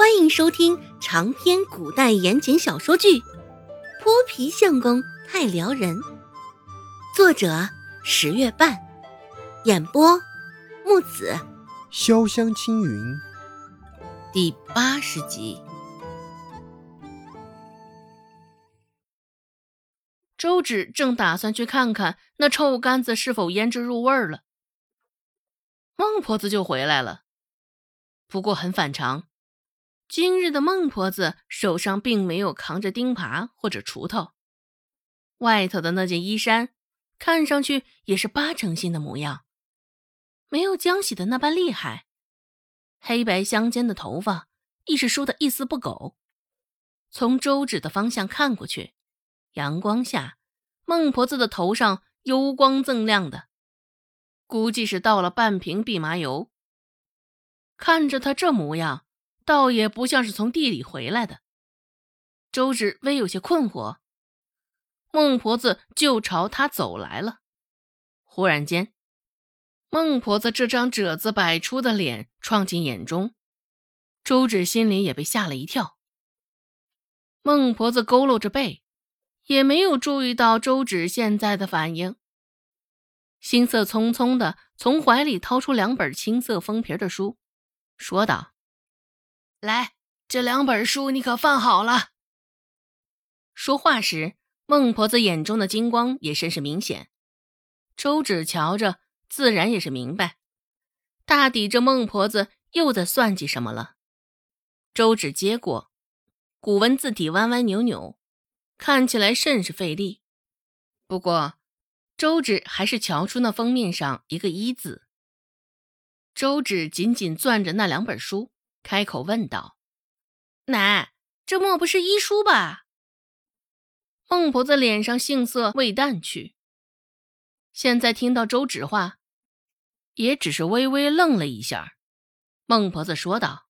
欢迎收听长篇古代言情小说剧《泼皮相公太撩人》，作者十月半，演播木子潇湘青云，第八十集。周芷正打算去看看那臭干子是否腌制入味了，孟婆子就回来了。不过很反常，今日的孟婆子手上并没有扛着钉耙或者锄头，外头的那件衣衫看上去也是八成新的模样，没有浆洗的那般厉害。黑白相间的头发亦是梳得一丝不苟。从周芷的方向看过去。阳光下，孟婆子的头上油光锃亮的，估计是倒了半瓶蓖麻油。看着她这模样，倒也不像是从地里回来的。周芷微有些困惑，孟婆子就朝他走来了。忽然间，孟婆子这张褶子百出的脸撞进眼中，周芷心里也被吓了一跳。孟婆子佝偻着背。也没有注意到周芷现在的反应，心色匆匆的从怀里掏出两本青色封皮的书，说道：“来，这两本书你可放好了。”说话时，孟婆子眼中的金光也甚是明显。周芷瞧着，自然也是明白，大抵这孟婆子又在算计什么了。周芷接过，古文字体歪歪扭扭。看起来甚是费力，不过周芷还是瞧出那封面上一个“一”字。周芷紧紧攥着那两本书，开口问道：“奶，这莫不是医书吧？”孟婆子脸上杏色未淡去，现在听到周芷话，也只是微微愣了一下。孟婆子说道：“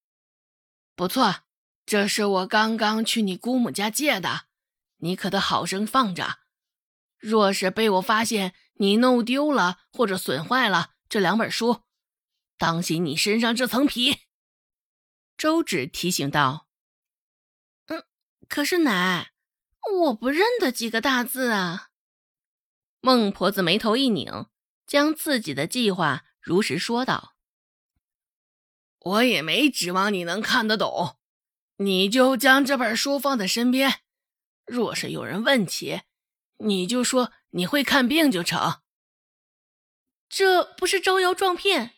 不错，这是我刚刚去你姑母家借的。”你可得好生放着，若是被我发现你弄丢了或者损坏了这两本书，当心你身上这层皮。”周芷提醒道。“嗯，可是奶，我不认得几个大字啊。”孟婆子眉头一拧，将自己的计划如实说道：“我也没指望你能看得懂，你就将这本书放在身边。”若是有人问起，你就说你会看病就成。这不是招摇撞骗。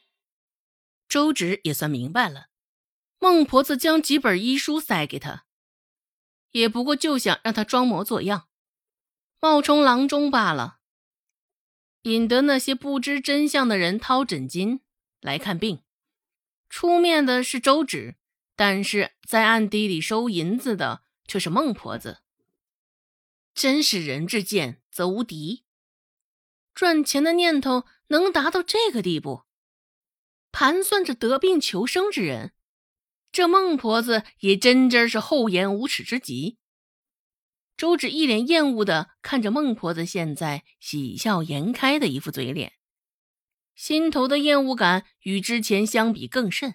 周芷也算明白了，孟婆子将几本医书塞给他，也不过就想让他装模作样，冒充郎中罢了，引得那些不知真相的人掏诊金来看病。出面的是周芷，但是在暗地里收银子的却是孟婆子。真是人至贱则无敌，赚钱的念头能达到这个地步，盘算着得病求生之人，这孟婆子也真真是厚颜无耻之极。周芷一脸厌恶的看着孟婆子现在喜笑颜开的一副嘴脸，心头的厌恶感与之前相比更甚。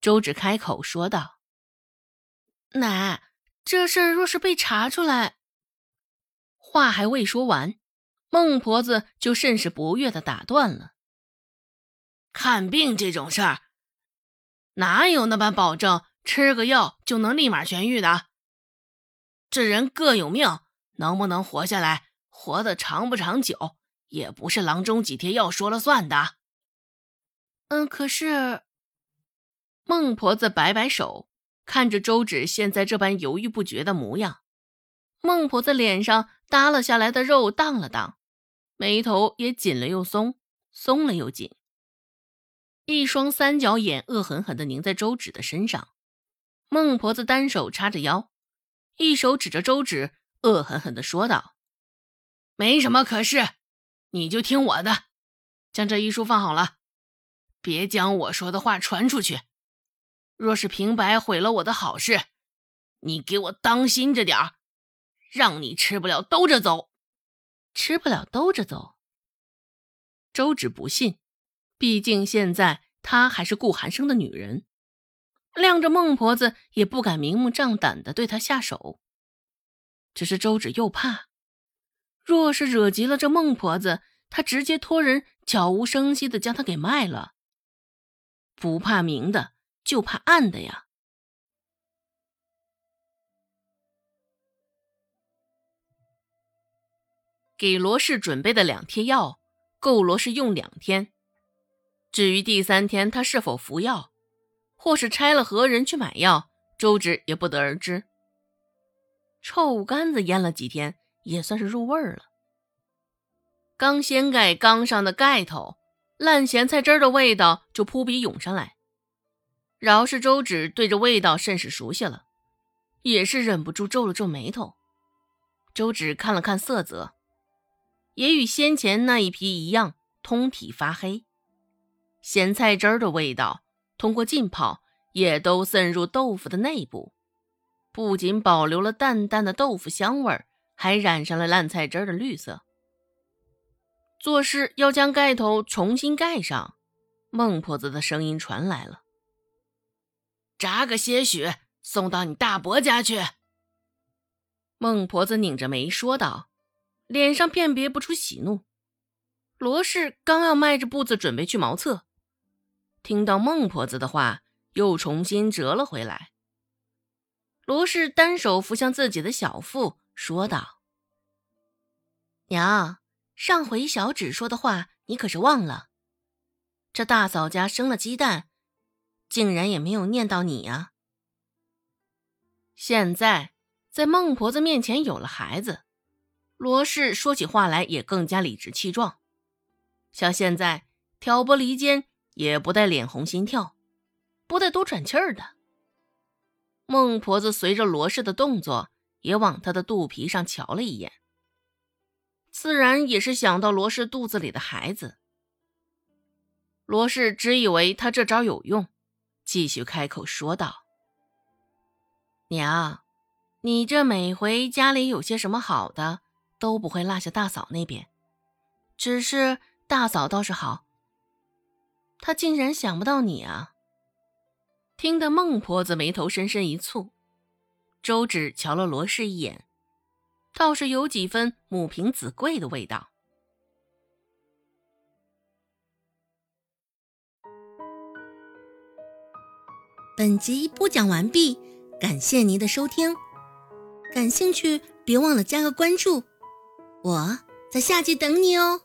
周芷开口说道：“奶，这事儿若是被查出来……”话还未说完，孟婆子就甚是不悦的打断了。看病这种事儿，哪有那般保证吃个药就能立马痊愈的？这人各有命，能不能活下来，活得长不长久，也不是郎中几贴药说了算的。嗯，可是，孟婆子摆摆手，看着周芷现在这般犹豫不决的模样。孟婆子脸上耷拉下来的肉荡了荡，眉头也紧了又松，松了又紧，一双三角眼恶狠狠地凝在周芷的身上。孟婆子单手叉着腰，一手指着周芷，恶狠狠地说道：“没什么可是，你就听我的，将这医书放好了，别将我说的话传出去。若是平白毁了我的好事，你给我当心着点儿。”让你吃不了兜着走，吃不了兜着走。周芷不信，毕竟现在她还是顾寒生的女人。晾着孟婆子也不敢明目张胆的对她下手。只是周芷又怕，若是惹急了这孟婆子，她直接托人悄无声息的将她给卖了。不怕明的，就怕暗的呀。给罗氏准备的两贴药，够罗氏用两天。至于第三天他是否服药，或是拆了何人去买药，周芷也不得而知。臭干子腌了几天，也算是入味儿了。刚掀盖缸上的盖头，烂咸菜汁的味道就扑鼻涌上来。饶是周芷对这味道甚是熟悉了，也是忍不住皱了皱眉头。周芷看了看色泽，也与先前那一批一样，通体发黑。咸菜汁儿的味道通过浸泡，也都渗入豆腐的内部，不仅保留了淡淡的豆腐香味儿，还染上了烂菜汁儿的绿色。做事要将盖头重新盖上，孟婆子的声音传来了：“扎个些许，送到你大伯家去。”孟婆子拧着眉说道，脸上辨别不出喜怒。罗氏刚要迈着步子准备去茅厕。听到孟婆子的话，又重新折了回来。罗氏单手扶向自己的小腹，说道：“娘，上回小芷说的话，你可是忘了？这大嫂家生了鸡蛋，竟然也没有念到你呀。现在在孟婆子面前有了孩子，罗氏说起话来也更加理直气壮。像现在挑拨离间。”也不带脸红心跳，不带多喘气儿的。孟婆子随着罗氏的动作，也往她的肚皮上瞧了一眼，自然也是想到罗氏肚子里的孩子。罗氏只以为他这招有用，继续开口说道：“娘，你这每回家里有些什么好的，都不会落下大嫂那边。只是大嫂倒是好。”他竟然想不到你啊！听得孟婆子眉头深深一蹙，周芷瞧了罗氏一眼，倒是有几分母凭子贵的味道。本集播讲完毕，感谢您的收听。感兴趣别忘了加个关注，我在下集等你哦。